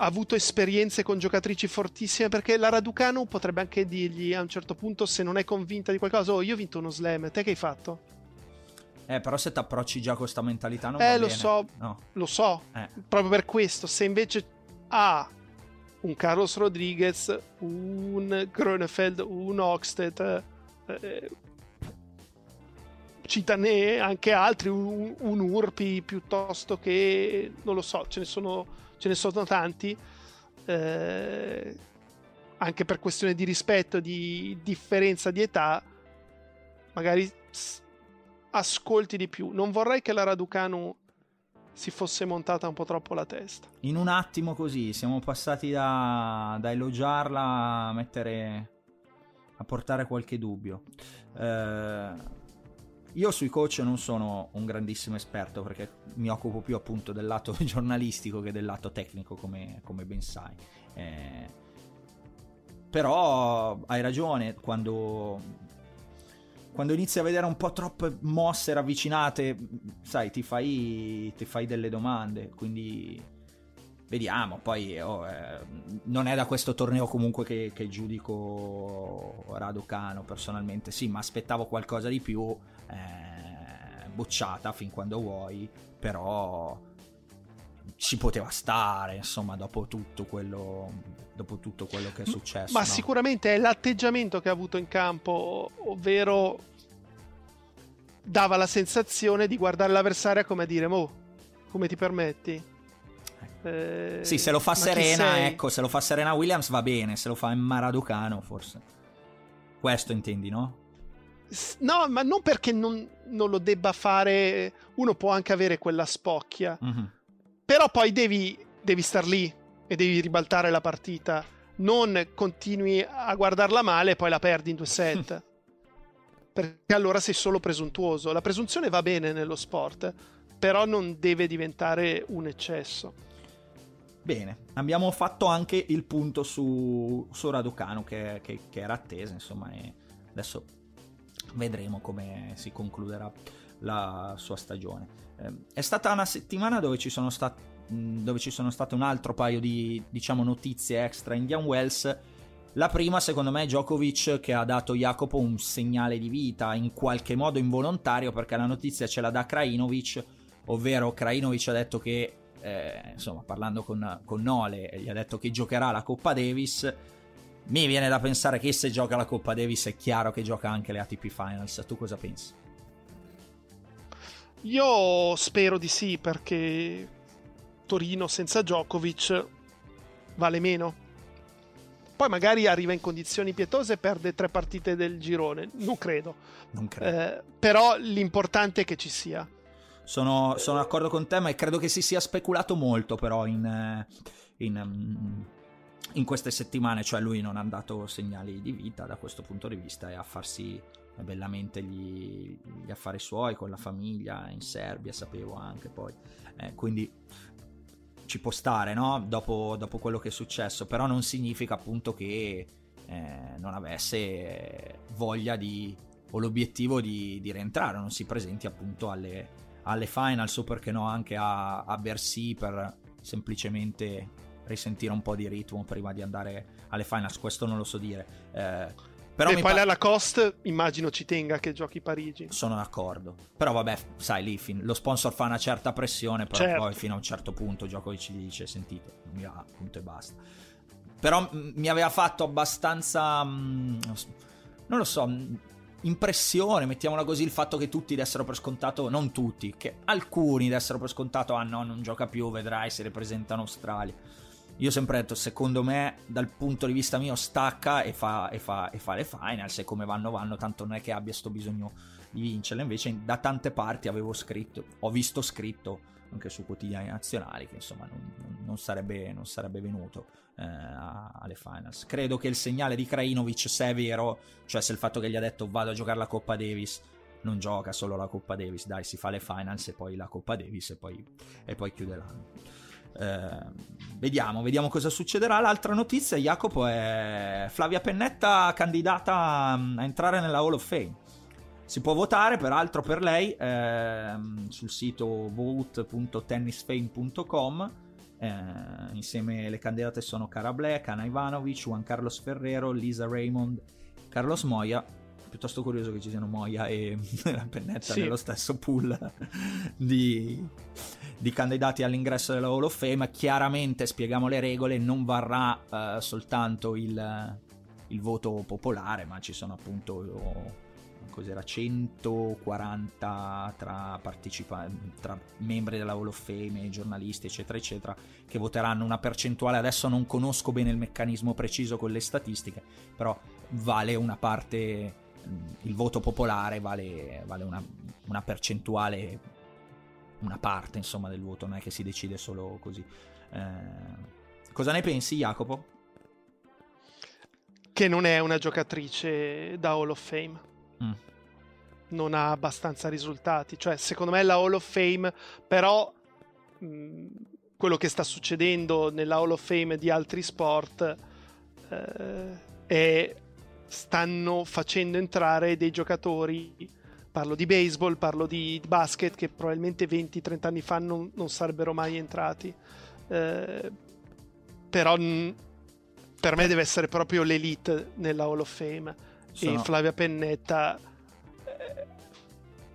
avuto esperienze con giocatrici fortissime perché la Raducanu potrebbe anche dirgli a un certo punto se non è convinta di qualcosa oh io ho vinto uno slam te che hai fatto? Eh, però se ti approcci già con questa mentalità non eh, lo bene. so, no. lo so. Eh. Proprio per questo, se invece ha un Carlos Rodriguez, un Grönefeld, un Oxted, eh, citane anche altri, un, un, Urpi piuttosto che, non lo so, ce ne sono, ce ne sono tanti. Eh, anche per questione di rispetto, di differenza di età, magari ascolti di più. Non vorrei che la Raducanu si fosse montata un po' troppo la testa. In un attimo così, siamo passati da, da elogiarla a mettere... a portare qualche dubbio. Eh, io sui coach non sono un grandissimo esperto perché mi occupo più appunto del lato giornalistico che del lato tecnico, come, come ben sai. Eh, però hai ragione quando quando inizi a vedere un po' troppe mosse ravvicinate, sai, ti fai, ti fai delle domande, quindi vediamo. Poi oh, eh, non è da questo torneo comunque che, che giudico Raducano personalmente, sì, ma aspettavo qualcosa di più, eh, bocciata fin quando vuoi, però ci poteva stare, insomma, dopo tutto quello, dopo tutto quello che è successo. Ma no? sicuramente è l'atteggiamento che ha avuto in campo, ovvero dava la sensazione di guardare l'avversaria come a dire, mo, come ti permetti? Eh, sì, se lo fa Serena, ecco, se lo fa Serena Williams va bene, se lo fa in Maraducano forse. Questo intendi, no? No, ma non perché non, non, lo debba fare, uno può anche avere quella spocchia. Mm-hmm però poi devi, devi star lì e devi ribaltare la partita. Non continui a guardarla male e poi la perdi in due set. perché allora sei solo presuntuoso. La presunzione va bene nello sport, però non deve diventare un eccesso. Bene, abbiamo fatto anche il punto su, su Raducano che, che, che, era attesa, insomma, e adesso vedremo come si concluderà la sua stagione. Ehm, è stata una settimana dove ci sono stati dove ci sono state un altro paio di diciamo notizie extra Indian Wells. La prima secondo me è Djokovic che ha dato Jacopo un segnale di vita in qualche modo involontario perché la notizia ce la dà Krajinovic ovvero Krajinovic ha detto che eh, insomma parlando con, con Nole gli ha detto che giocherà la Coppa Davis. Mi viene da pensare che se gioca la Coppa Davis è chiaro che gioca anche le ATP Finals. Tu cosa pensi? Io spero di sì perché Torino senza Djokovic vale meno. Poi magari arriva in condizioni pietose e perde tre partite del girone. Non credo. Non credo. Eh, però l'importante è che ci sia. Sono, sono, d'accordo con te, ma credo che si sia speculato molto però in, in, in queste settimane, cioè lui non ha dato segnali di vita da questo punto di vista e a farsi bellamente gli, gli affari suoi con la famiglia in Serbia, sapevo anche poi. Eh, quindi ci può stare, no? Dopo, dopo, quello che è successo, però non significa appunto che eh, non avesse voglia di o l'obiettivo di, di, rientrare, non si presenti appunto alle, alle finals o perché no anche a, a Bercy per semplicemente risentire un po' di ritmo prima di andare alle finals, questo non lo so dire. Eh, però e poi pa- la Lacoste immagino ci tenga che giochi Parigi. Sono d'accordo. Però vabbè, sai lì fin- lo sponsor fa una certa pressione, però certo. poi fino a un certo punto Djokovic gli dice sentite, non mi va, punto e basta. Però m- mi aveva fatto abbastanza... Mh, non lo so, mh, impressione, mettiamola così, il fatto che tutti dessero per scontato, non tutti, che alcuni dessero per scontato, ah no, non gioca più, vedrai, si ripresenta in Australia. Io ho sempre detto, secondo me, dal punto di vista mio, stacca e fa, e fa, e fa le finals e come vanno vanno, tanto non è che abbia sto bisogno di vincerle. Invece da tante parti avevo scritto, ho visto scritto anche su quotidiani nazionali che insomma non, non, sarebbe, non sarebbe, venuto eh, alle finals. Credo che il segnale di Krajinovic, se è vero, cioè se il fatto che gli ha detto vado a giocare la Coppa Davis, non gioca solo la Coppa Davis, dai, si fa le finals e poi la Coppa Davis e poi, e poi chiude l'anno. Eh, vediamo, vediamo cosa succederà. L'altra notizia, Jacopo, è Flavia Pennetta candidata a entrare nella Hall of Fame. Si può votare peraltro per lei eh, sul sito vote.tennisfame.com. Eh, insieme le candidate sono Cara Black, Anna Ivanovic, Juan Carlos Ferrero, Lisa Raymond, Carlos Moya. Piuttosto curioso che ci siano Moya e la Pennetta sì. nello stesso pool di, di candidati all'ingresso della Hall of Fame. Chiaramente, spieghiamo le regole, non varrà uh, soltanto il, il, voto popolare, ma ci sono appunto cos'era 140 tra, partecipanti, tra membri della Hall of Fame, giornalisti, eccetera, eccetera, che voteranno una percentuale. Adesso non conosco bene il meccanismo preciso con le statistiche, però vale una parte. Il voto popolare vale, vale una, una percentuale una parte insomma del voto, non è che si decide solo così. Eh, cosa ne pensi Jacopo? Che non è una giocatrice da Hall of Fame. Mm. Non ha abbastanza risultati, cioè secondo me la Hall of Fame, però mh, mm, quello che sta succedendo nella Hall of Fame di altri sport eh, è stanno facendo entrare dei giocatori Parlo di baseball, parlo di basket che probabilmente 20-30 anni fa non, non, sarebbero mai entrati. Eh, però per me deve essere proprio l'elite nella Hall of Fame. Sono... E Flavia Pennetta eh,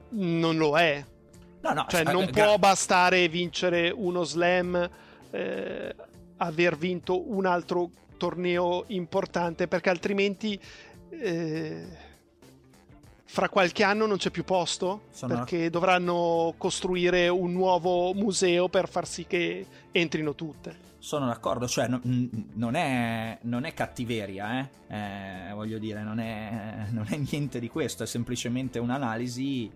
non lo è. No, no, cioè, non può bastare vincere uno slam, eh, aver vinto un altro torneo importante, perché altrimenti eh, fra qualche anno non c'è più posto Sono... perché dovranno costruire un nuovo museo per far sì che entrino tutte. Sono d'accordo, cioè n- non, è, non, è, cattiveria, eh? Eh, voglio dire, non è, non è niente di questo, è semplicemente un'analisi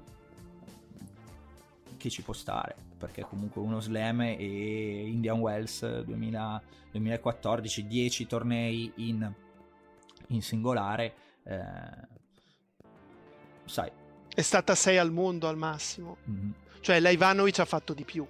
che ci può stare, perché comunque uno slam e Indian Wells 2000, 2014, 10 tornei in, in singolare. Eh, sai. È stata 6 al mondo al massimo. Mm-hmm. Cioè, la Ivanovic ha fatto di più.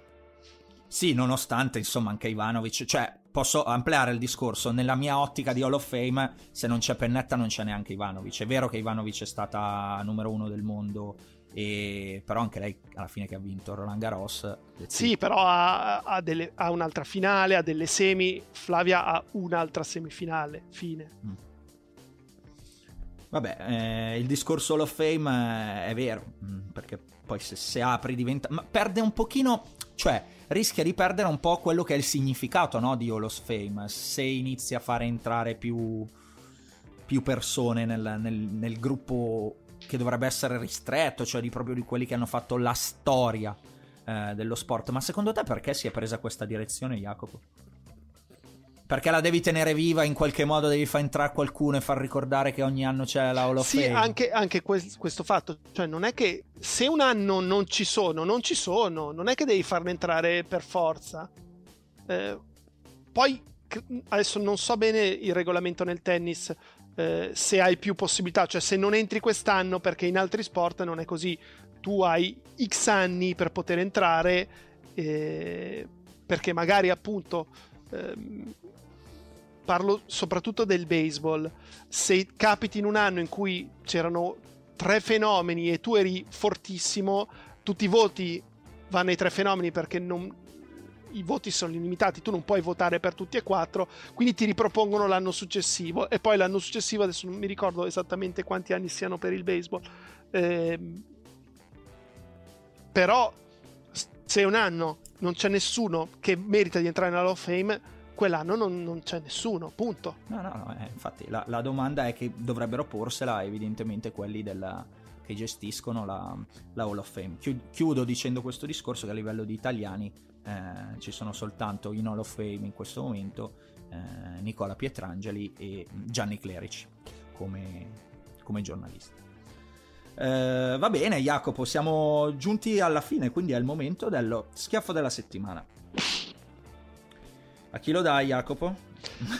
Sì, nonostante, insomma, anche Ivanovic, cioè, posso ampliare il discorso. Nella mia ottica di Hall of Fame, se non c'è Pennetta, non c'è neanche Ivanovic. È vero che Ivanovic è stata numero uno del mondo, e... però anche lei, alla fine, che ha vinto Roland Garros. Sì, però ha, ha, delle... ha, un'altra finale, ha delle semi. Flavia ha un'altra semifinale. Fine. Mm. Vabbè, eh, il discorso Hall of Fame è vero, mm, perché poi se, se apri diventa... Ma perde un pochino, cioè rischia di perdere un po' quello che è il significato no, di Hall of Fame, se inizi a fare entrare più, più persone nel, nel, nel, gruppo che dovrebbe essere ristretto, cioè di proprio di quelli che hanno fatto la storia eh, dello sport. Ma secondo te perché si è presa questa direzione, Jacopo? Perché la devi tenere viva in qualche modo, devi far entrare qualcuno e far ricordare che ogni anno c'è la Hall of Fame. Sì, anche, anche quel, questo fatto, cioè non è che se un anno non ci sono, non ci sono, non è che devi farne entrare per forza. Eh, poi adesso non so bene il regolamento nel tennis eh, se hai più possibilità, cioè se non entri quest'anno perché in altri sport non è così, tu hai X anni per poter entrare eh, perché magari appunto ehm, parlo soprattutto del baseball, se capiti in un anno in cui c'erano tre fenomeni e tu eri fortissimo, tutti i voti vanno ai tre fenomeni perché non, i voti sono limitati, tu non puoi votare per tutti e quattro, quindi ti ripropongono l'anno successivo e poi l'anno successivo, adesso non mi ricordo esattamente quanti anni siano per il baseball, eh, però se un anno non c'è nessuno che merita di entrare nella Hall of Fame, quell'anno non, non c'è nessuno, punto. No, no, no, eh, infatti la, la, domanda è che dovrebbero porsela evidentemente quelli della, che gestiscono la, la Hall of Fame. Chiudo dicendo questo discorso che a livello di italiani eh, ci sono soltanto in Hall of Fame in questo momento eh, Nicola Pietrangeli e Gianni Clerici come, come giornalisti. Eh, va bene Jacopo, siamo giunti alla fine, quindi è il momento dello schiaffo della settimana. A chi lo dai Jacopo?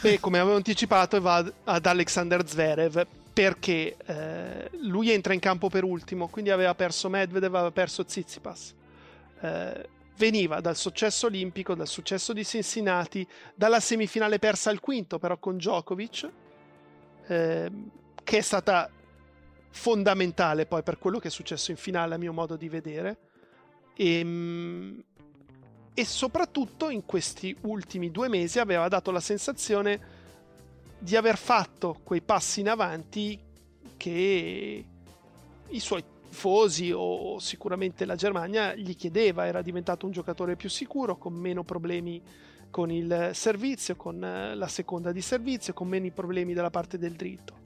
E come avevo anticipato va ad Alexander Zverev perché eh, lui entra in campo per ultimo, quindi aveva perso Medvedev, aveva perso Tsitsipas. Eh, veniva dal successo olimpico, dal successo di Cincinnati, dalla semifinale persa al quinto però con Djokovic, eh, che è stata fondamentale poi per quello che è successo in finale a mio modo di vedere. E, ehm, e soprattutto in questi ultimi due mesi aveva dato la sensazione di aver fatto quei passi in avanti che i suoi tifosi o sicuramente la Germania gli chiedeva, era diventato un giocatore più sicuro, con meno problemi con il servizio, con eh, la seconda di servizio, con meno problemi dalla parte del dritto.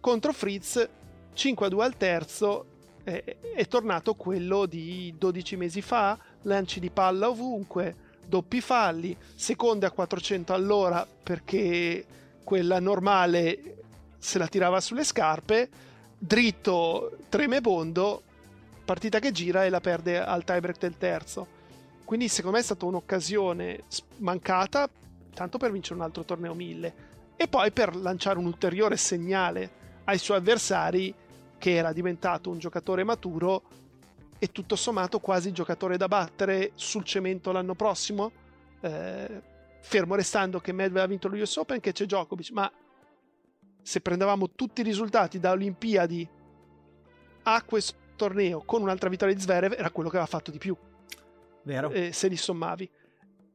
Contro Fritz 5-2 al terzo è, è tornato quello di 12 mesi fa, lanci di palla ovunque, doppi falli, seconde a 400 all'ora perché quella normale se la tirava sulle scarpe dritto tremebondo, partita che gira e la perde al tiebreak del terzo. Quindi secondo me è stata un'occasione mancata, tanto per vincere un altro torneo 1000 e poi per lanciare un ulteriore segnale ai suoi avversari che era diventato un giocatore maturo e tutto sommato quasi giocatore da battere sul cemento l'anno prossimo. Eh, fermo restando che Medvedev ha vinto lo US Open che c'è Djokovic, ma se prendevamo tutti i risultati da Olimpiadi a questo torneo con un'altra vittoria di Zverev era quello che aveva fatto di più. Vero. Eh, se li sommavi.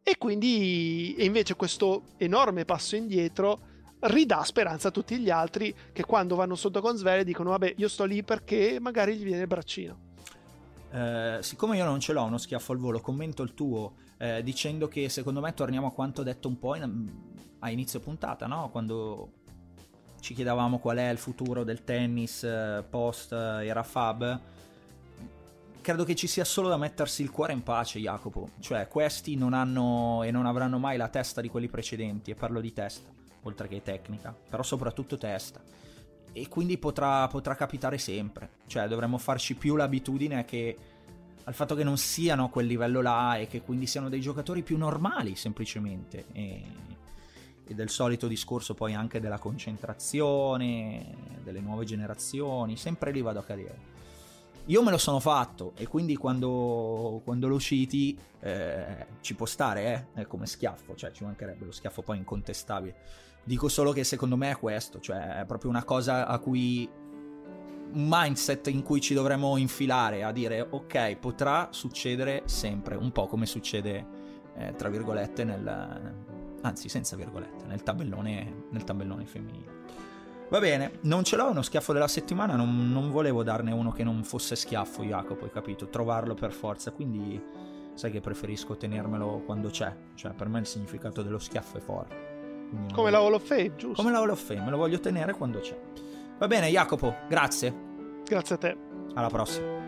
E quindi e invece questo enorme passo indietro ridà speranza a tutti gli altri che quando vanno sotto con Zverev dicono vabbè io sto lì perché magari gli viene il braccino. Eh, siccome io non ce l'ho uno schiaffo al volo, commento il tuo eh, dicendo che secondo me torniamo a quanto detto un po' in, a inizio puntata, no? quando ci chiedevamo qual è il futuro del tennis eh, post eh, era Fab. Credo che ci sia solo da mettersi il cuore in pace, Jacopo. Cioè, questi non hanno e non avranno mai la testa di quelli precedenti, e parlo di testa, oltre che tecnica, però soprattutto testa. E quindi potrà, potrà capitare sempre. Cioè, dovremmo farci più l'abitudine che al fatto che non siano a quel livello là e che quindi siano dei giocatori più normali, semplicemente. E e del solito discorso poi anche della concentrazione, delle nuove generazioni, sempre lì vado a cadere. Io me lo sono fatto e quindi quando, quando lo citi eh, ci può stare, eh, come schiaffo, cioè ci mancherebbe lo schiaffo poi incontestabile. Dico solo che secondo me è questo, cioè è proprio una cosa a cui un mindset in cui ci dovremmo infilare a dire ok, potrà succedere sempre, un po' come succede eh, tra virgolette nel, anzi senza virgolette, nel tabellone, nel tabellone femminile. Va bene, non ce l'ho uno schiaffo della settimana, non, non, volevo darne uno che non fosse schiaffo, Jacopo, hai capito? Trovarlo per forza, quindi sai che preferisco tenermelo quando c'è, cioè per me il significato dello schiaffo è forte. Quindi Come la Hall of Fame, giusto? Come la Hall of Fame, me lo voglio tenere quando c'è. Va bene, Jacopo, grazie. Grazie a te. Alla prossima.